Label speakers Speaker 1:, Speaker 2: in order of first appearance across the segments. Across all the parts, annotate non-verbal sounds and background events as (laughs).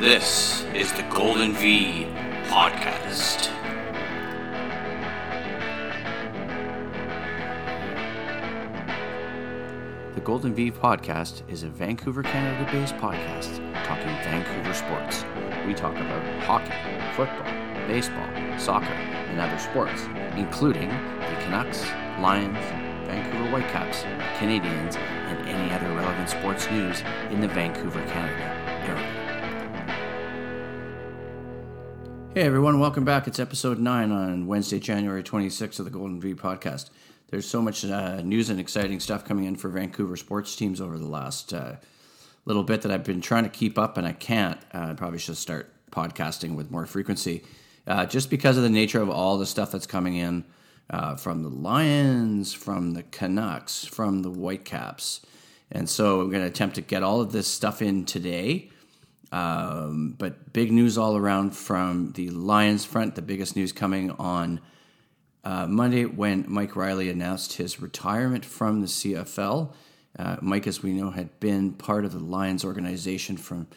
Speaker 1: This is the Golden V Podcast.
Speaker 2: The Golden V Podcast is a Vancouver, Canada based podcast talking Vancouver sports. We talk about hockey, football, baseball, soccer, and other sports, including the Canucks, Lions, Vancouver Whitecaps, Canadians, and any other relevant sports news in the Vancouver, Canada area. Hey everyone, welcome back. It's episode 9 on Wednesday, January 26th of the Golden V Podcast. There's so much uh, news and exciting stuff coming in for Vancouver sports teams over the last uh, little bit that I've been trying to keep up and I can't. Uh, I probably should start podcasting with more frequency uh, just because of the nature of all the stuff that's coming in uh, from the Lions, from the Canucks, from the Whitecaps. And so we're going to attempt to get all of this stuff in today. Um, but big news all around from the Lions front. The biggest news coming on uh, Monday when Mike Reilly announced his retirement from the CFL. Uh, Mike, as we know, had been part of the Lions organization from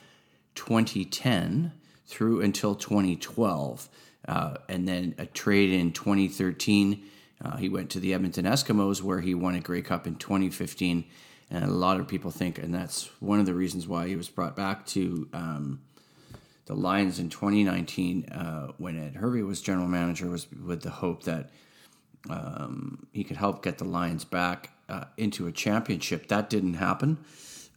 Speaker 2: 2010 through until 2012. Uh, and then a trade in 2013. Uh, he went to the Edmonton Eskimos where he won a Grey Cup in 2015. And a lot of people think, and that's one of the reasons why he was brought back to um, the Lions in 2019 uh, when Ed Hervey was general manager was with the hope that um, he could help get the Lions back uh, into a championship. That didn't happen.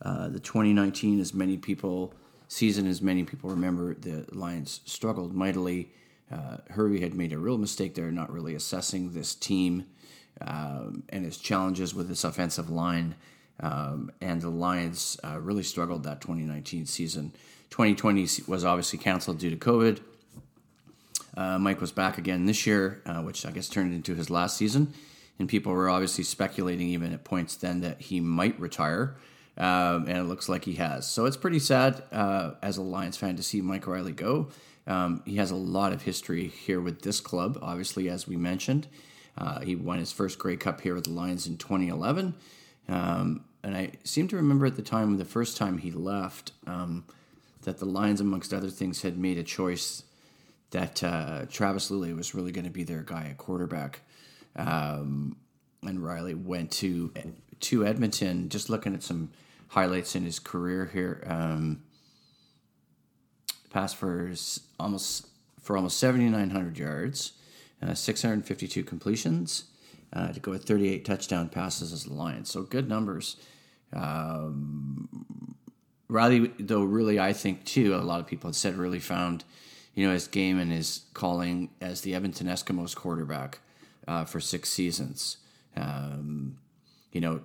Speaker 2: Uh, the 2019, as many people season, as many people remember, the Lions struggled mightily. Uh, Hervey had made a real mistake there, not really assessing this team um, and his challenges with this offensive line. Um, and the Lions uh, really struggled that 2019 season. 2020 was obviously canceled due to COVID. Uh, Mike was back again this year, uh, which I guess turned into his last season. And people were obviously speculating, even at points then, that he might retire. Um, and it looks like he has. So it's pretty sad uh, as a Lions fan to see Mike Reilly go. Um, he has a lot of history here with this club, obviously, as we mentioned. Uh, he won his first Grey Cup here with the Lions in 2011. Um, and I seem to remember at the time, the first time he left, um, that the Lions, amongst other things, had made a choice that uh, Travis Lulay was really going to be their guy at quarterback. Um, and Reilly went to to Edmonton. Just looking at some highlights in his career here, um, passed for almost for almost seventy nine hundred yards, uh, six hundred fifty two completions, uh, to go with thirty eight touchdown passes as a Lions. So good numbers. Um, Reilly, though, really, I think too, a lot of people had said really found, you know, his game and his calling as the Edmonton Eskimos quarterback uh, for six seasons. Um, you know,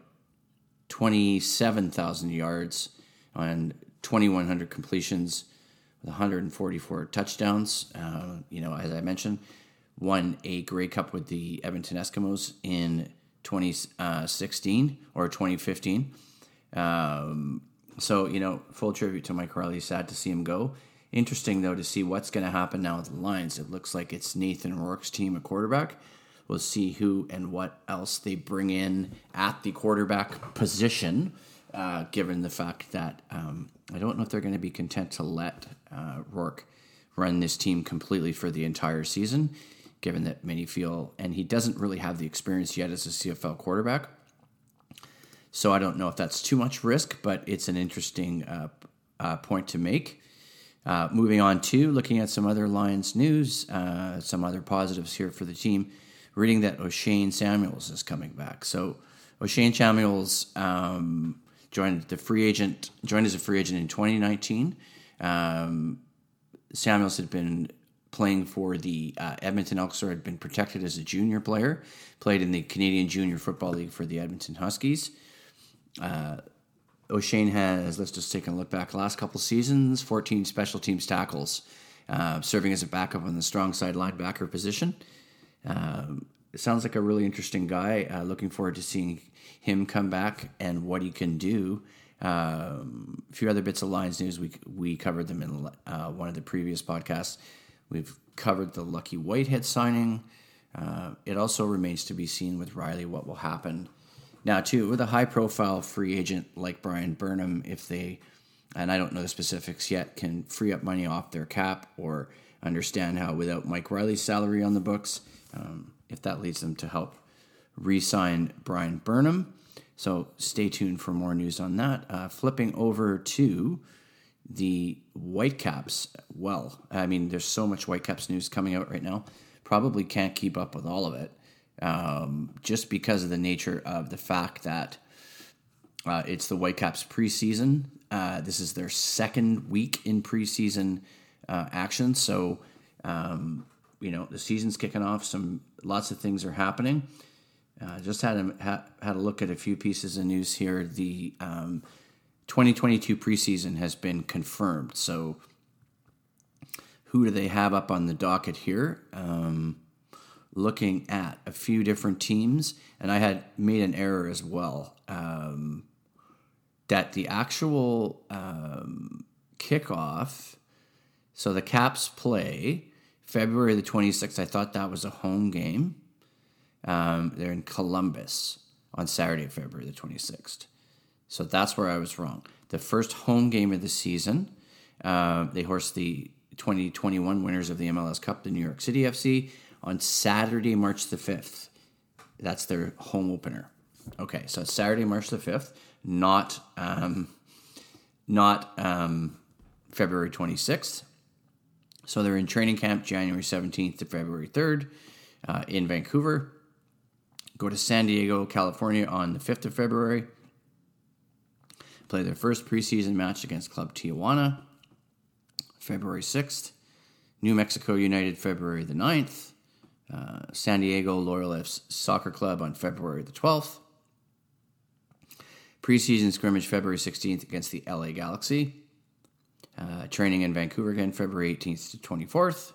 Speaker 2: twenty-seven thousand yards on twenty-one hundred completions, with one hundred and forty-four touchdowns. Uh, you know, as I mentioned, won a Grey Cup with the Edmonton Eskimos in 2016 or 2015. Um, so, you know, full tribute to Mike Reilly. Sad to see him go. Interesting, though, to see what's going to happen now with the Lions. It looks like it's Nathan Rourke's team at quarterback. We'll see who and what else they bring in at the quarterback position, uh, given the fact that um, I don't know if they're going to be content to let uh, Rourke run this team completely for the entire season, given that many feel, and he doesn't really have the experience yet as a CFL quarterback. So I don't know if that's too much risk, but it's an interesting uh, uh, point to make. Uh, moving on to looking at some other Lions news, uh, some other positives here for the team. Reading that Oshane Samuels is coming back. So Oshane Samuels um, joined the free agent, joined as a free agent in 2019. Um, Samuels had been playing for the uh, Edmonton Elks, had been protected as a junior player, played in the Canadian Junior Football League for the Edmonton Huskies. Uh, Oshane has, let's just take a look back, last couple seasons, 14 special teams tackles, uh, serving as a backup on the strong side linebacker position. Um, sounds like a really interesting guy. Uh, looking forward to seeing him come back and what he can do. Um, a few other bits of Lions news. We we covered them in uh, one of the previous podcasts. We've covered the Lucky Whitehead signing. Uh, it also remains to be seen with Reilly what will happen now, too, with a high profile free agent like Bryan Burnham, if they and I don't know the specifics yet, can free up money off their cap or understand how without Mike Reilly's salary on the books, um, if that leads them to help re-sign Bryan Burnham. So stay tuned for more news on that. Uh, flipping over to the Whitecaps. Well, I mean, there's so much Whitecaps news coming out right now. Probably can't keep up with all of it, um, just because of the nature of the fact that uh, it's the Whitecaps preseason. Uh, this is their second week in preseason uh, action, so um, you know the season's kicking off. Some lots of things are happening. Uh, just had a ha, had a look at a few pieces of news here. The um, 2022 preseason has been confirmed. So, who do they have up on the docket here? Um, looking at a few different teams, and I had made an error as well. Um, that the actual um, kickoff, so the Caps play February the 26th. I thought that was a home game. Um, they're in Columbus on Saturday, February the 26th. So that's where I was wrong. The first home game of the season, uh, they host the 2021 winners of the MLS Cup, the New York City FC, on Saturday, March the 5th. That's their home opener. Okay, so it's Saturday, March the 5th, not, um, not um, February 26th. So they're in training camp January 17th to February 3rd uh, in Vancouver. Go to San Diego, California on the 5th of February play their first preseason match against Club Tijuana February 6th, New Mexico United February the 9th, uh, San Diego Loyalists Soccer Club on February the 12th, preseason scrimmage February 16th against the LA Galaxy, uh, training in Vancouver again February 18th to 24th,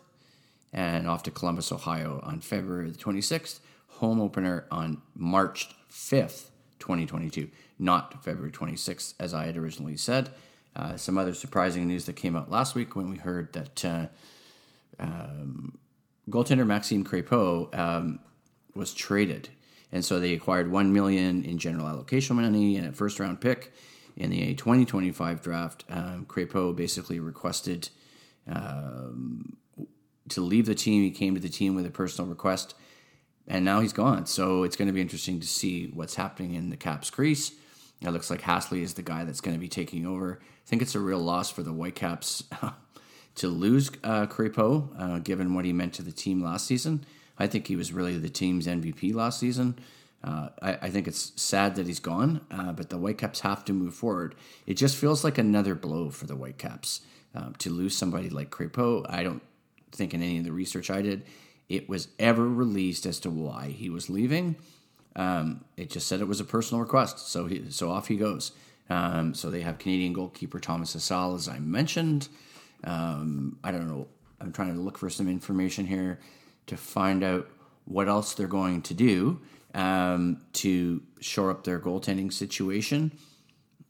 Speaker 2: and off to Columbus, Ohio on February the 26th, home opener on March 5th, 2022 not February 26th, as I had originally said. Uh, some other surprising news that came out last week when we heard that uh, um, goaltender Maxime Crepeau um, was traded, and so they acquired one million in general allocation money and a first round pick in the 2025 draft. Um, Crepeau basically requested um, to leave the team. He came to the team with a personal request, and now he's gone. So it's going to be interesting to see what's happening in the Caps crease. It looks like Hasal is the guy that's going to be taking over. I think it's a real loss for the Whitecaps (laughs) to lose uh, uh, given what he meant to the team last season. I think he was really the team's MVP last season. Uh, I, I, think it's sad that he's gone, uh, but the Whitecaps have to move forward. It just feels like another blow for the Whitecaps um, to lose somebody like Crepeau. I don't think in any of the research I did it was ever released as to why he was leaving. Um, it just said it was a personal request, so he, so off he goes. Um, so they have Canadian goalkeeper Thomas Hasal, as I mentioned. Um, I don't know. I'm trying to look for some information here to find out what else they're going to do um, to shore up their goaltending situation.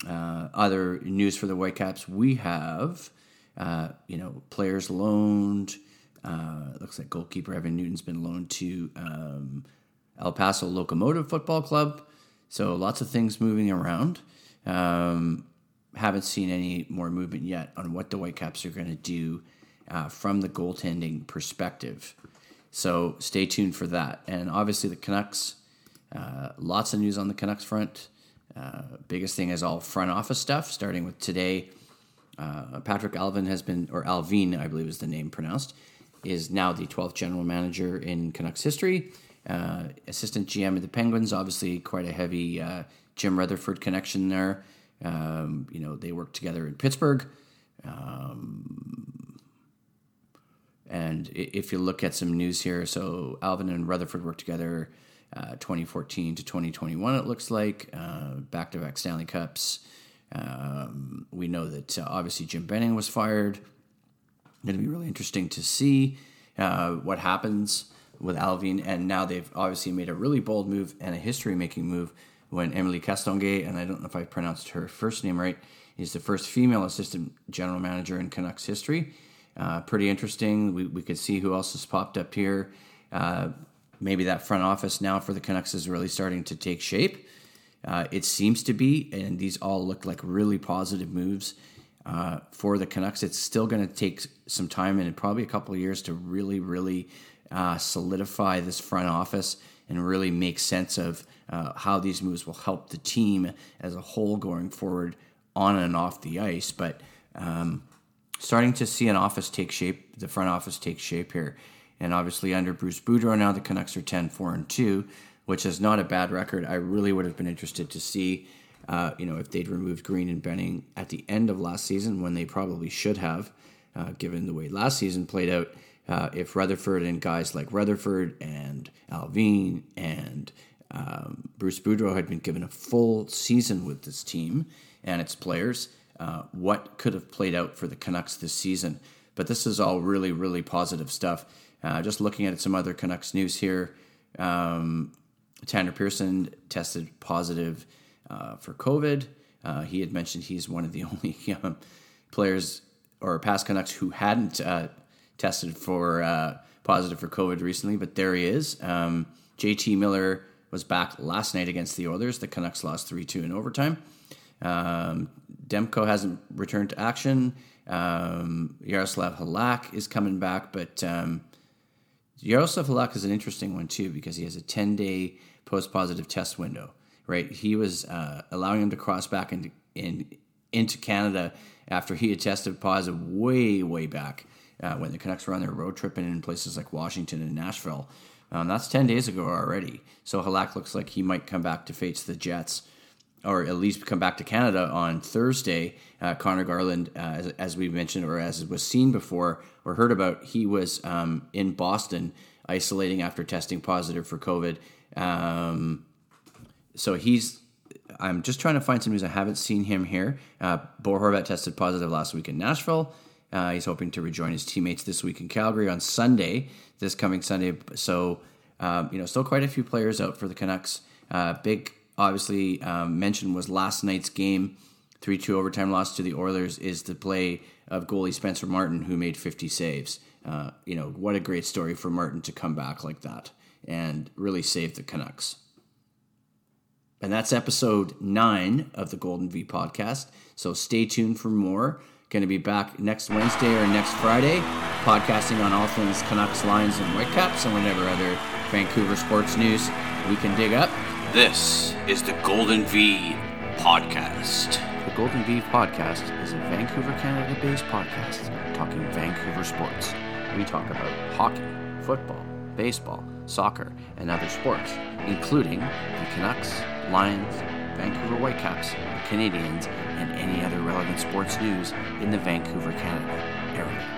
Speaker 2: Uh, other news for the Whitecaps: we have, uh, you know, players loaned. Uh, looks like goalkeeper Evan Newton's been loaned to um, El Paso Locomotive Football Club. So lots of things moving around. Um, haven't seen any more movement yet on what the Whitecaps are going to do uh, from the goaltending perspective. So stay tuned for that. And obviously the Canucks, uh, lots of news on the Canucks front. Uh, biggest thing is all front office stuff, starting with today. Uh, Patrik Allvin has been, or Allvin, I believe is the name pronounced, is now the 12th general manager in Canucks history. Uh, assistant GM of the Penguins, obviously quite a heavy uh, Jim Rutherford connection there. Um, you know, they worked together in Pittsburgh. Um, and if you look at some news here, so Allvin and Rutherford worked together uh, 2014 to 2021, it looks like, back to back Stanley Cups. Um, we know that uh, obviously Jim Benning was fired. To be really interesting to see uh, what happens with Allvin, and now they've obviously made a really bold move and a history-making move when Emily Castonguay, and I don't know if I pronounced her first name right, is the first female assistant general manager in Canucks history. Uh, pretty interesting. We, we could see who else has popped up here. Uh, maybe that front office now for the Canucks is really starting to take shape. Uh, it seems to be, and these all look like really positive moves. Uh, for the Canucks. It's still going to take some time and probably a couple of years to really, really uh, solidify this front office and really make sense of uh, how these moves will help the team as a whole going forward on and off the ice. But um, starting to see an office take shape, the front office take shape here. And obviously, under Bruce Boudreau, now the Canucks are 10 4 and 2, which is not a bad record. I really would have been interested to see, uh, you know, if they'd removed Green and Benning at the end of last season when they probably should have, uh, given the way last season played out. Uh, if Rutherford and guys like Rutherford and Allvin and um, Bruce Boudreau had been given a full season with this team and its players, uh, what could have played out for the Canucks this season. But this is all really, really positive stuff. Uh, just looking at some other Canucks news here, um, Tanner Pearson tested positive uh, for COVID. Uh, he had mentioned he's one of the (laughs) only um, players or past Canucks who hadn't uh, tested for uh, positive for COVID recently, but there he is. Um, JT Miller was back last night against the Oilers. The Canucks lost 3 2 in overtime. Um, Demko hasn't returned to action. Um, Yaroslav Halak is coming back, but um, Yaroslav Halak is an interesting one too because he has a 10 day post positive test window, right? He was uh, allowing him to cross back into, in, into Canada after he had tested positive way, way back uh, when the Canucks were on their road trip and in places like Washington and Nashville. Um, that's 10 days ago already. So Halak looks like he might come back to face the Jets or at least come back to Canada on Thursday. Uh, Conor Garland, uh, as, as, we mentioned, or as was seen before or heard about, he was um, in Boston isolating after testing positive for COVID. Um, so he's. I'm just trying to find some news. I haven't seen him here. Uh, Bo Horvat tested positive last week in Nashville. Uh, he's hoping to rejoin his teammates this week in Calgary on Sunday, this coming Sunday. So, um, you know, still quite a few players out for the Canucks. Uh, big obviously um, mentioned was last night's game, 3 2 overtime loss to the Oilers, is the play of goalie Spencer Martin, who made 50 saves. Uh, you know, what a great story for Martin to come back like that and really save the Canucks. And that's episode nine of the Golden V podcast. So stay tuned for more. Going to be back next Wednesday or next Friday, podcasting on all things Canucks, Lions, and Whitecaps, and whatever other Vancouver sports news we can dig up.
Speaker 1: This is the Golden V Podcast.
Speaker 2: The Golden V Podcast is a Vancouver, Canada based podcast talking Vancouver sports. We talk about hockey, football, baseball, soccer, and other sports, including the Canucks, Lions, Vancouver Whitecaps, the Canadians, and any other relevant sports news in the Vancouver, Canada area.